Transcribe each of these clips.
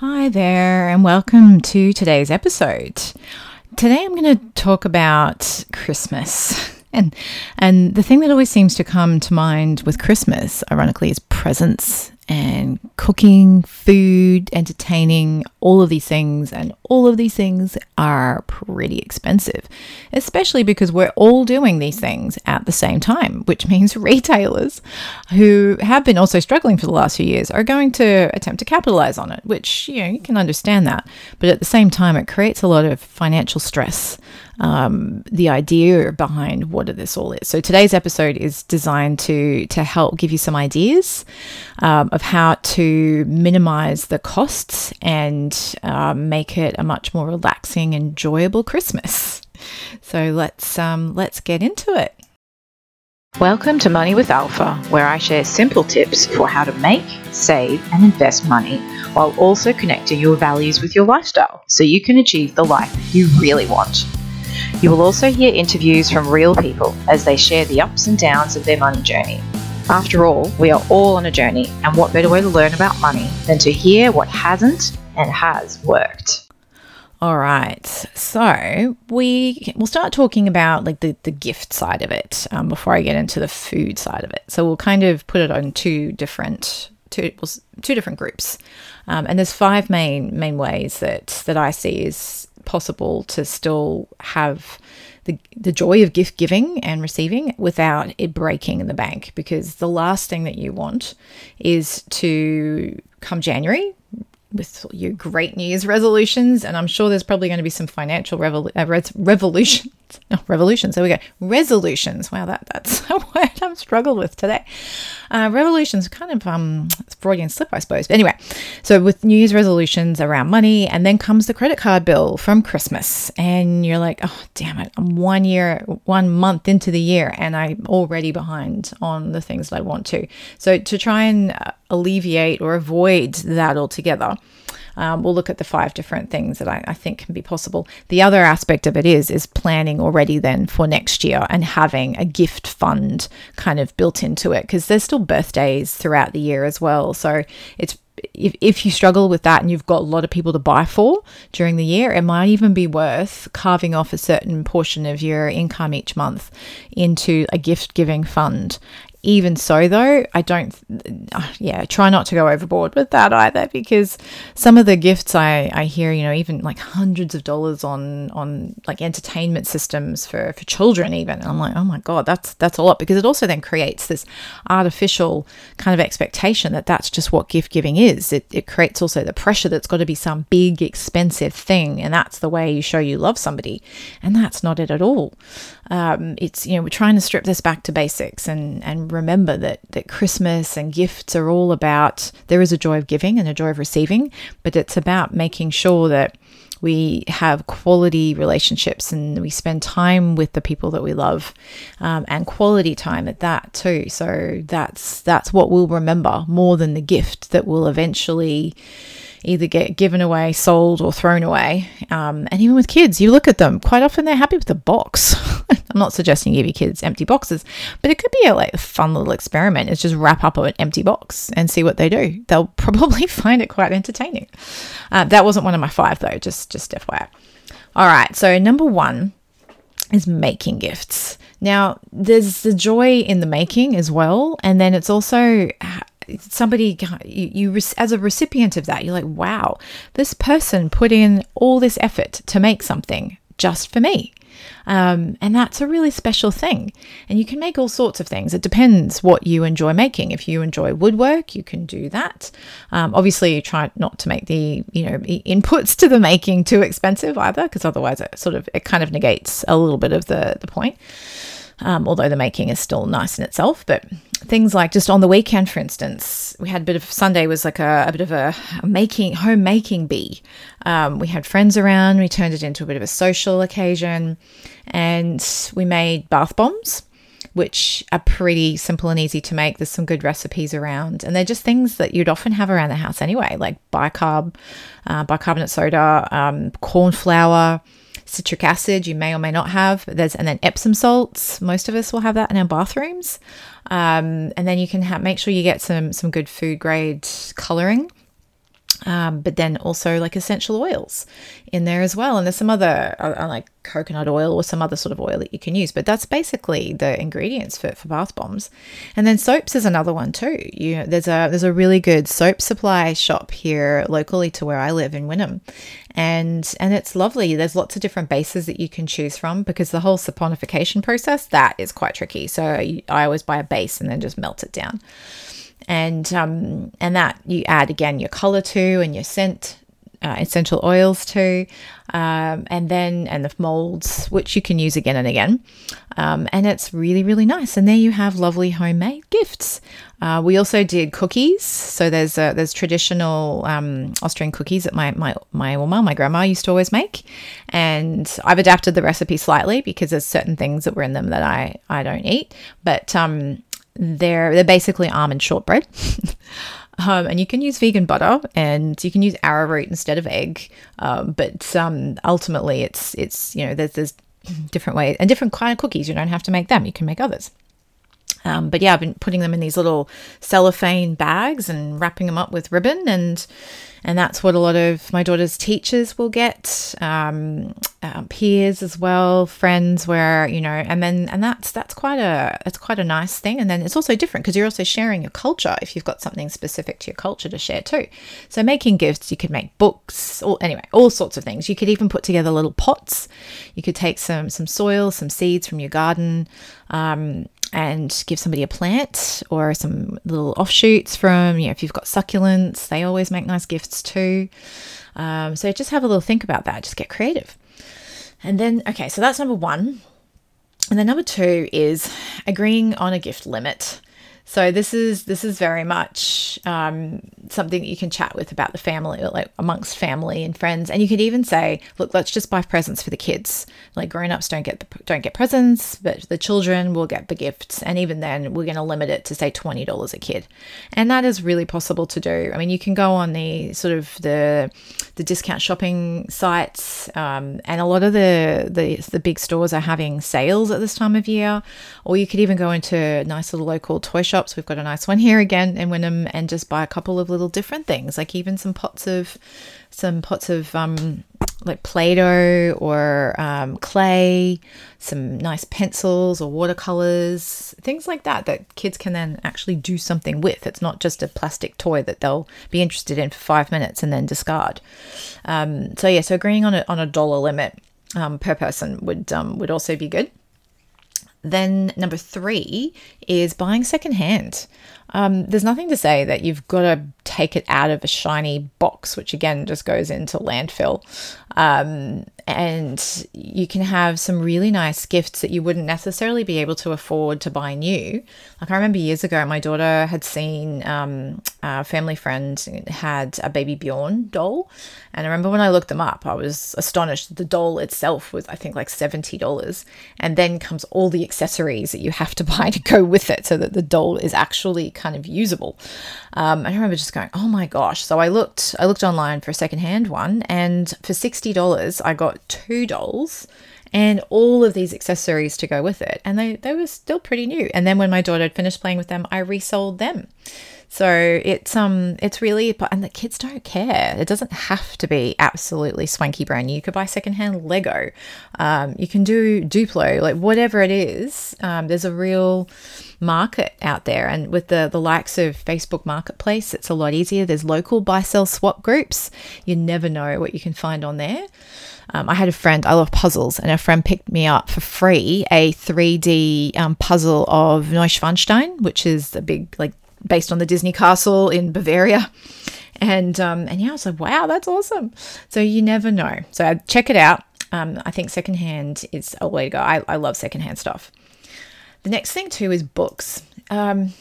Hi there, and welcome to today's episode. Today I'm going to talk about Christmas. And and the thing that always seems to come to mind with Christmas, ironically, is presents and cooking, food, entertaining, all of these things. And all of these things are pretty expensive, especially because we're all doing these things at the same time, which means retailers who have been also struggling for the last few years are going to attempt to capitalize on it, which, you know, you can understand that. But at the same time, it creates a lot of financial stress um, the idea behind what this all is. So today's episode is designed to to help give you some ideas um, of how to minimize the costs and uh, make it a much more relaxing, enjoyable Christmas. So let's um, let's get into it. Welcome to Money with Alpha, where I share simple tips for how to make, save, and invest money while also connecting your values with your lifestyle so you can achieve the life you really want. You will also hear interviews from real people as they share the ups and downs of their money journey. After all, we are all on a journey, and what better way to learn about money than to hear what hasn't and has worked? All right, so we we'll start talking about like the, the gift side of it um, before I get into the food side of it. So we'll kind of put it on two different two two different groups, um, and there's five main main ways that that I see is possible to still have the, the joy of gift giving and receiving without it breaking the bank because the last thing that you want is to come January with your great New Year's resolutions, and I'm sure there's probably going to be some financial revol- uh, re- revolutions. No, revolutions. There we go. Resolutions. Wow, that that's a word I've struggled with today. Uh, revolutions, kind of um, Freudian slip, I suppose. But anyway, so with New Year's resolutions around money, and then comes the credit card bill from Christmas, and you're like, oh damn it, I'm one year, one month into the year, and I'm already behind on the things that I want to. So to try and uh, alleviate or avoid that altogether um, we'll look at the five different things that I, I think can be possible. The other aspect of it is is planning already then for next year and having a gift fund kind of built into it because there's still birthdays throughout the year as well. So it's if, if you struggle with that and you've got a lot of people to buy for during the year, it might even be worth carving off a certain portion of your income each month into a gift giving fund even so, though, I don't, uh, yeah, try not to go overboard with that either because some of the gifts I, I hear, you know, even like hundreds of dollars on on like entertainment systems for, for children, even. I'm like, oh my God, that's that's a lot because it also then creates this artificial kind of expectation that that's just what gift giving is. It, it creates also the pressure that's got to be some big, expensive thing. And that's the way you show you love somebody. And that's not it at all. Um, it's, you know, we're trying to strip this back to basics and, and remember that that Christmas and gifts are all about there is a joy of giving and a joy of receiving, but it's about making sure that we have quality relationships and we spend time with the people that we love um, and quality time at that too. So that's that's what we'll remember more than the gift that will eventually either get given away, sold, or thrown away. Um, and even with kids, you look at them, quite often they're happy with a box. I'm not suggesting you give your kids empty boxes, but it could be a like fun little experiment. Is just wrap up an empty box and see what they do. They'll probably find it quite entertaining. Uh, that wasn't one of my five though, just just FYI. All right, so number one is making gifts. Now, there's the joy in the making as well, and then it's also somebody you, you as a recipient of that you're like wow this person put in all this effort to make something just for me um, and that's a really special thing. And you can make all sorts of things. It depends what you enjoy making. If you enjoy woodwork, you can do that. Um, obviously, you try not to make the you know inputs to the making too expensive either, because otherwise it sort of it kind of negates a little bit of the the point. Um, although the making is still nice in itself, but things like just on the weekend, for instance, we had a bit of Sunday was like a, a bit of a, making home making bee. Um, we had friends around. We turned it into a bit of a social occasion, and we made bath bombs, which are pretty simple and easy to make. There's some good recipes around, and they're just things that you'd often have around the house anyway, like bicarb, uh, bicarbonate soda, um, corn flour citric acid you may or may not have. There's and then epsom salts. Most of us will have that in our bathrooms. Um, and then you can have, make sure you get some some good food grade coloring Um, but then also like essential oils in there as well. And there's some other, uh, uh, like coconut oil or some other sort of oil that you can use. But that's basically the ingredients for, for bath bombs. And then soaps is another one too. You there's a there's a really good soap supply shop here locally to where I live in Wynnum, and and it's lovely. There's lots of different bases that you can choose from because the whole saponification process that is quite tricky. So I always buy a base and then just melt it down and um, and that you add again your color to and your scent uh, essential oils to, um, and then and the molds which you can use again and again, um, and it's really really nice. And there you have lovely homemade gifts. Uh, we also did cookies, so there's a, there's traditional um, Austrian cookies that my my my Oma, my grandma used to always make, and I've adapted the recipe slightly because there's certain things that were in them that I I don't eat, but um, they're they're basically almond shortbread. um, and you can use vegan butter and you can use arrowroot instead of egg. Um, but um, ultimately, it's it's you know there's there's different ways and different kind of cookies. You don't have to make them; you can make others. Um, but yeah, I've been putting them in these little cellophane bags and wrapping them up with ribbon, and and that's what a lot of my daughter's teachers will get, um, uh, peers as well, friends. Where you know, and then and that's that's quite a it's quite a nice thing. And then it's also different because you're also sharing your culture if you've got something specific to your culture to share too. So making gifts, you could make books, or anyway, all sorts of things. You could even put together little pots. You could take some some soil, some seeds from your garden. Um, and give somebody a plant or some little offshoots from, you know, if you've got succulents, they always make nice gifts too. Um, so just have a little think about that. Just get creative. And then, okay, so that's number one. And then number two is agreeing on a gift limit. So this is this is very much um, something that you can chat with about the family, like amongst family and friends, and you could even say, "Look, let's just buy presents for the kids. Like grown-ups don't get the, don't get presents, but the children will get the gifts, and even then, we're going to limit it to say twenty dollars a kid, and that is really possible to do. I mean, you can go on the sort of the the discount shopping sites, um, and a lot of the, the the big stores are having sales at this time of year, or you could even go into nice little local toy shop shops. We've got a nice one here again in Wynnum, and just buy a couple of little different things, like even some pots of some pots of um, like Play-Doh or um, clay, some nice pencils or watercolors, things like that that kids can then actually do something with. It's not just a plastic toy that they'll be interested in for five minutes and then discard. Um, so yeah, so agreeing on a on a dollar limit um, per person would um, would also be good. Then number three is buying secondhand. Um, there's nothing to say that you've got to take it out of a shiny box, which again just goes into landfill. Um, and you can have some really nice gifts that you wouldn't necessarily be able to afford to buy new. Like I remember years ago, my daughter had seen um, a family friend had a Baby Born doll, and I remember when I looked them up, I was astonished. The doll itself was, I think, like seventy dollars, and then comes all the accessories that you have to buy to go with it, so that the doll is actually kind of usable. Um, I remember just going, "Oh my gosh!" So I looked, I looked online for a secondhand one, and for sixty dollars, I got two dolls and all of these accessories to go with it. And they, they were still pretty new. And then when my daughter had finished playing with them, I resold them. So it's um it's really and the kids don't care. It doesn't have to be absolutely swanky brand new. You could buy secondhand Lego. Um, you can do Duplo, like whatever it is. Um, there's a real market out there, and with the the likes of Facebook Marketplace, it's a lot easier. There's local buy sell swap groups. You never know what you can find on there. Um, I had a friend, I love puzzles, and a friend picked me up for free a 3D um, puzzle of Neuschwanstein, which is a big, like, based on the Disney castle in Bavaria. And um, and yeah, I was like, wow, that's awesome. So you never know. So check it out. Um, I think secondhand is a way to go. I, I love secondhand stuff. The next thing too is books. Um,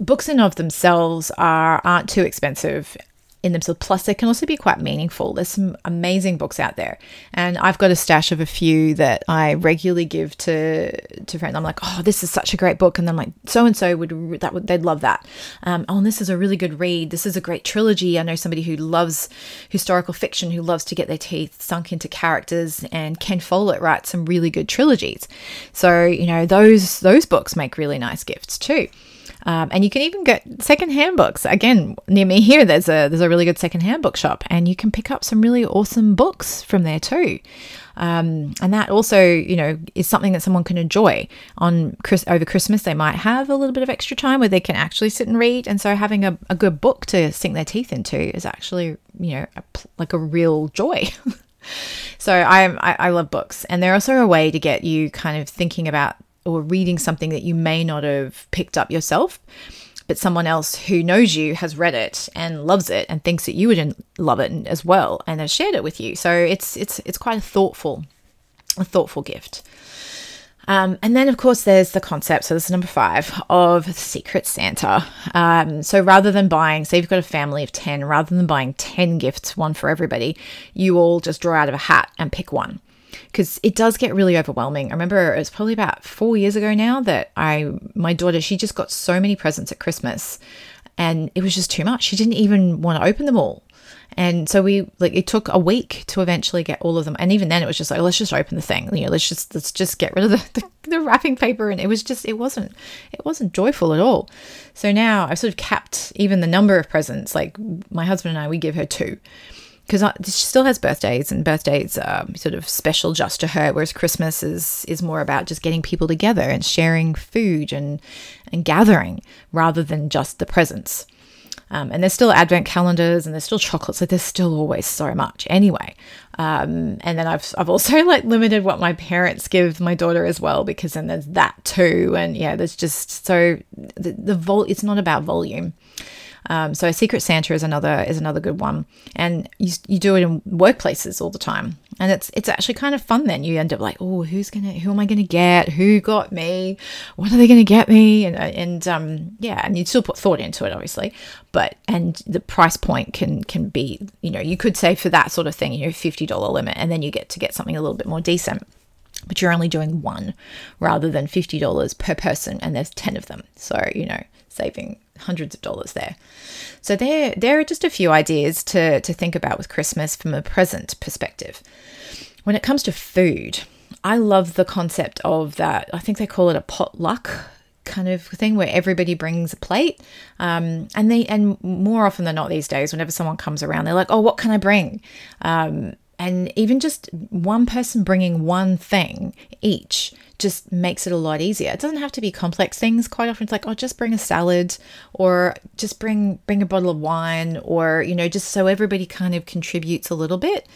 books in of themselves are aren't too expensive in themselves. Plus, they can also be quite meaningful. There's some amazing books out there, and I've got a stash of a few that I regularly give to to friends. I'm like, oh, this is such a great book, and then like so and so would that would they'd love that. Um, oh, this is a really good read. This is a great trilogy. I know somebody who loves historical fiction, who loves to get their teeth sunk into characters, and Ken Follett writes some really good trilogies. So you know those those books make really nice gifts too. Um, and you can even get secondhand books. Again, near me here, there's a there's a really good secondhand bookshop, and you can pick up some really awesome books from there too. Um, and that also, you know, is something that someone can enjoy on Chris- over Christmas. They might have a little bit of extra time where they can actually sit and read, and so having a, a good book to sink their teeth into is actually, you know, a, like a real joy. so I, I I love books, and they're also a way to get you kind of thinking about or reading something that you may not have picked up yourself but someone else who knows you has read it and loves it and thinks that you would love it as well and has shared it with you. So it's it's it's quite a thoughtful a thoughtful gift. Um, and then, of course, there's the concept. So, this is number five of Secret Santa. Um, so, rather than buying, say, you've got a family of 10, rather than buying 10 gifts, one for everybody, you all just draw out of a hat and pick one because it does get really overwhelming. I remember it was probably about four years ago now that I, my daughter, she just got so many presents at Christmas and it was just too much. She didn't even want to open them all. And so we like it took a week to eventually get all of them. And even then it was just like, let's just open the thing. You know, let's just let's just get rid of the, the, the wrapping paper. And it was just it wasn't it wasn't joyful at all. So now I've sort of capped even the number of presents. Like my husband and I, we give her two because she still has birthdays and birthdays are sort of special just to her whereas christmas is is more about just getting people together and sharing food and and gathering rather than just the presents. Um, and there's still advent calendars and there's still chocolates so there's still always so much. Anyway um, and then I've, I've also like limited what my parents give my daughter as well because then there's that too and yeah there's just so the, the vol it's not about volume um, so Secret Santa is another is another good one, and you, you do it in workplaces all the time, and it's it's actually kind of fun. Then you end up like, oh, who's gonna who am I gonna get? Who got me? What are they gonna get me? And and um, yeah, and you still put thought into it, obviously, but and the price point can can be you know you could say for that sort of thing you know fifty dollar limit, and then you get to get something a little bit more decent but you're only doing one rather than $50 per person and there's 10 of them so you know saving hundreds of dollars there. So there, there are just a few ideas to, to think about with Christmas from a present perspective. When it comes to food, I love the concept of that. I think they call it a potluck kind of thing where everybody brings a plate um, and they and more often than not these days whenever someone comes around they're like oh what can i bring um, and even just one person bringing one thing each just makes it a lot easier. It doesn't have to be complex things. Quite often it's like, oh, just bring a salad or just bring bring a bottle of wine or, you know, just so everybody kind of contributes a little bit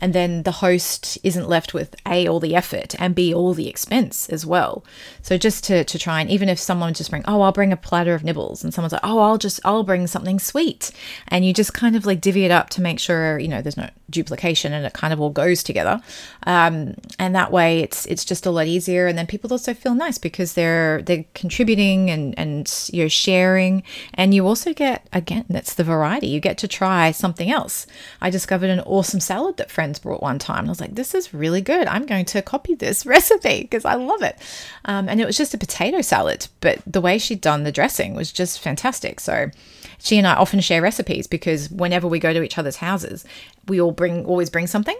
and then the host isn't left with a all the effort and b all the expense as well. So just to, to try and even if someone just bring oh i'll bring a platter of nibbles and someone's like oh i'll just i'll bring something sweet. And you just kind of like divvy it up to make sure you know there's no duplication and it kind of all goes together. Um, and that way it's it's just a lot easier. And then people also feel nice because they're they're contributing and and you're sharing. And you also get again that's the variety. You get to try something else. I discovered an awesome salad that friends friends brought one time. And I was like, this is really good. I'm going to copy this recipe because I love it. Um, and it was just a potato salad, but the way she'd done the dressing was just fantastic. So she and I often share recipes because whenever we go to each other's houses, we all bring always bring something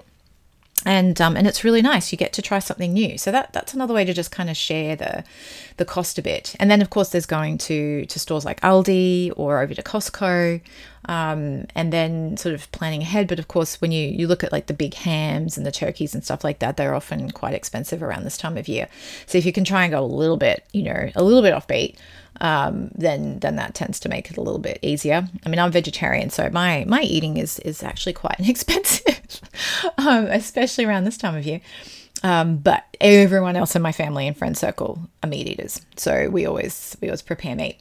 and um, and it's really nice. You get to try something new. So that that's another way to just kind of share the the cost a bit. And then of course there's going to to stores like Aldi or over to Costco, um, and then sort of planning ahead. But of course when you you look at like the big hams and the turkeys and stuff like that, they're often quite expensive around this time of year. So if you can try and go a little bit, you know, a little bit offbeat um, then then that tends to make it a little bit easier. I mean, I'm vegetarian, so my my eating is is actually quite inexpensive, um, especially around this time of year. Um, but everyone else in my family and friend circle are meat eaters, so we always we always prepare meat.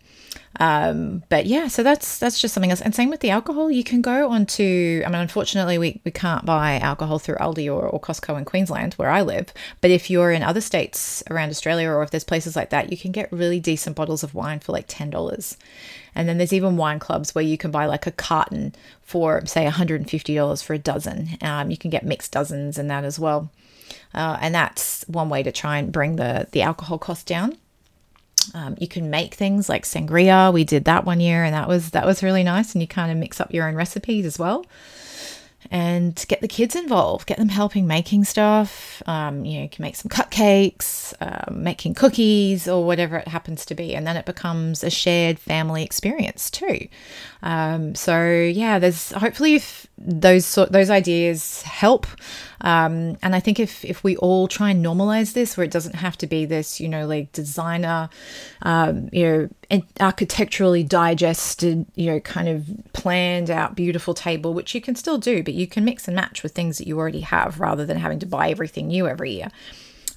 Um, but yeah, so that's that's just something else. And same with the alcohol. You can go onto. I mean, unfortunately, we, we can't buy alcohol through Aldi or, or Costco in Queensland where I live. But if you're in other states around Australia, or if there's places like that, you can get really decent bottles of wine for like ten dollars. And then there's even wine clubs where you can buy like a carton for say $150 for a dozen. Um, you can get mixed dozens and that as well. Uh, and that's one way to try and bring the the alcohol cost down. Um, you can make things like sangria. We did that one year, and that was that was really nice. And you kind of mix up your own recipes as well. and get the kids involved, get them helping making stuff. Um, you know, you can make some cupcakes, um, making cookies, or whatever it happens to be, and then it becomes a shared family experience too. Um, so yeah, there's hopefully if those sort those ideas help. Um, and I think if if we all try and normalize this, where it doesn't have to be this, you know, like designer, um, you know, architecturally digested, you know, kind of planned out beautiful table, which you can still do, but you can mix and match with things that you already have rather than having to buy everything new every year.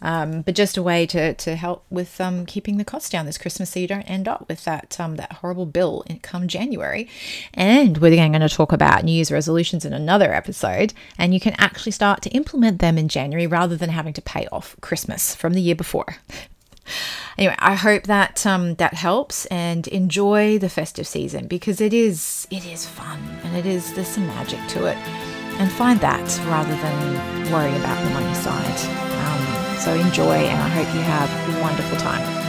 Um, but just a way to, to help with um, keeping the costs down this Christmas so you don't end up with that um, that horrible bill in come January. And we're again going to talk about New Year's resolutions in another episode, and you can actually start to implement them in January rather than having to pay off Christmas from the year before. anyway, I hope that um, that helps and enjoy the festive season because it is it is fun and it is there's some magic to it, and find that rather than worry about the money side. So enjoy, and I hope you have a wonderful time.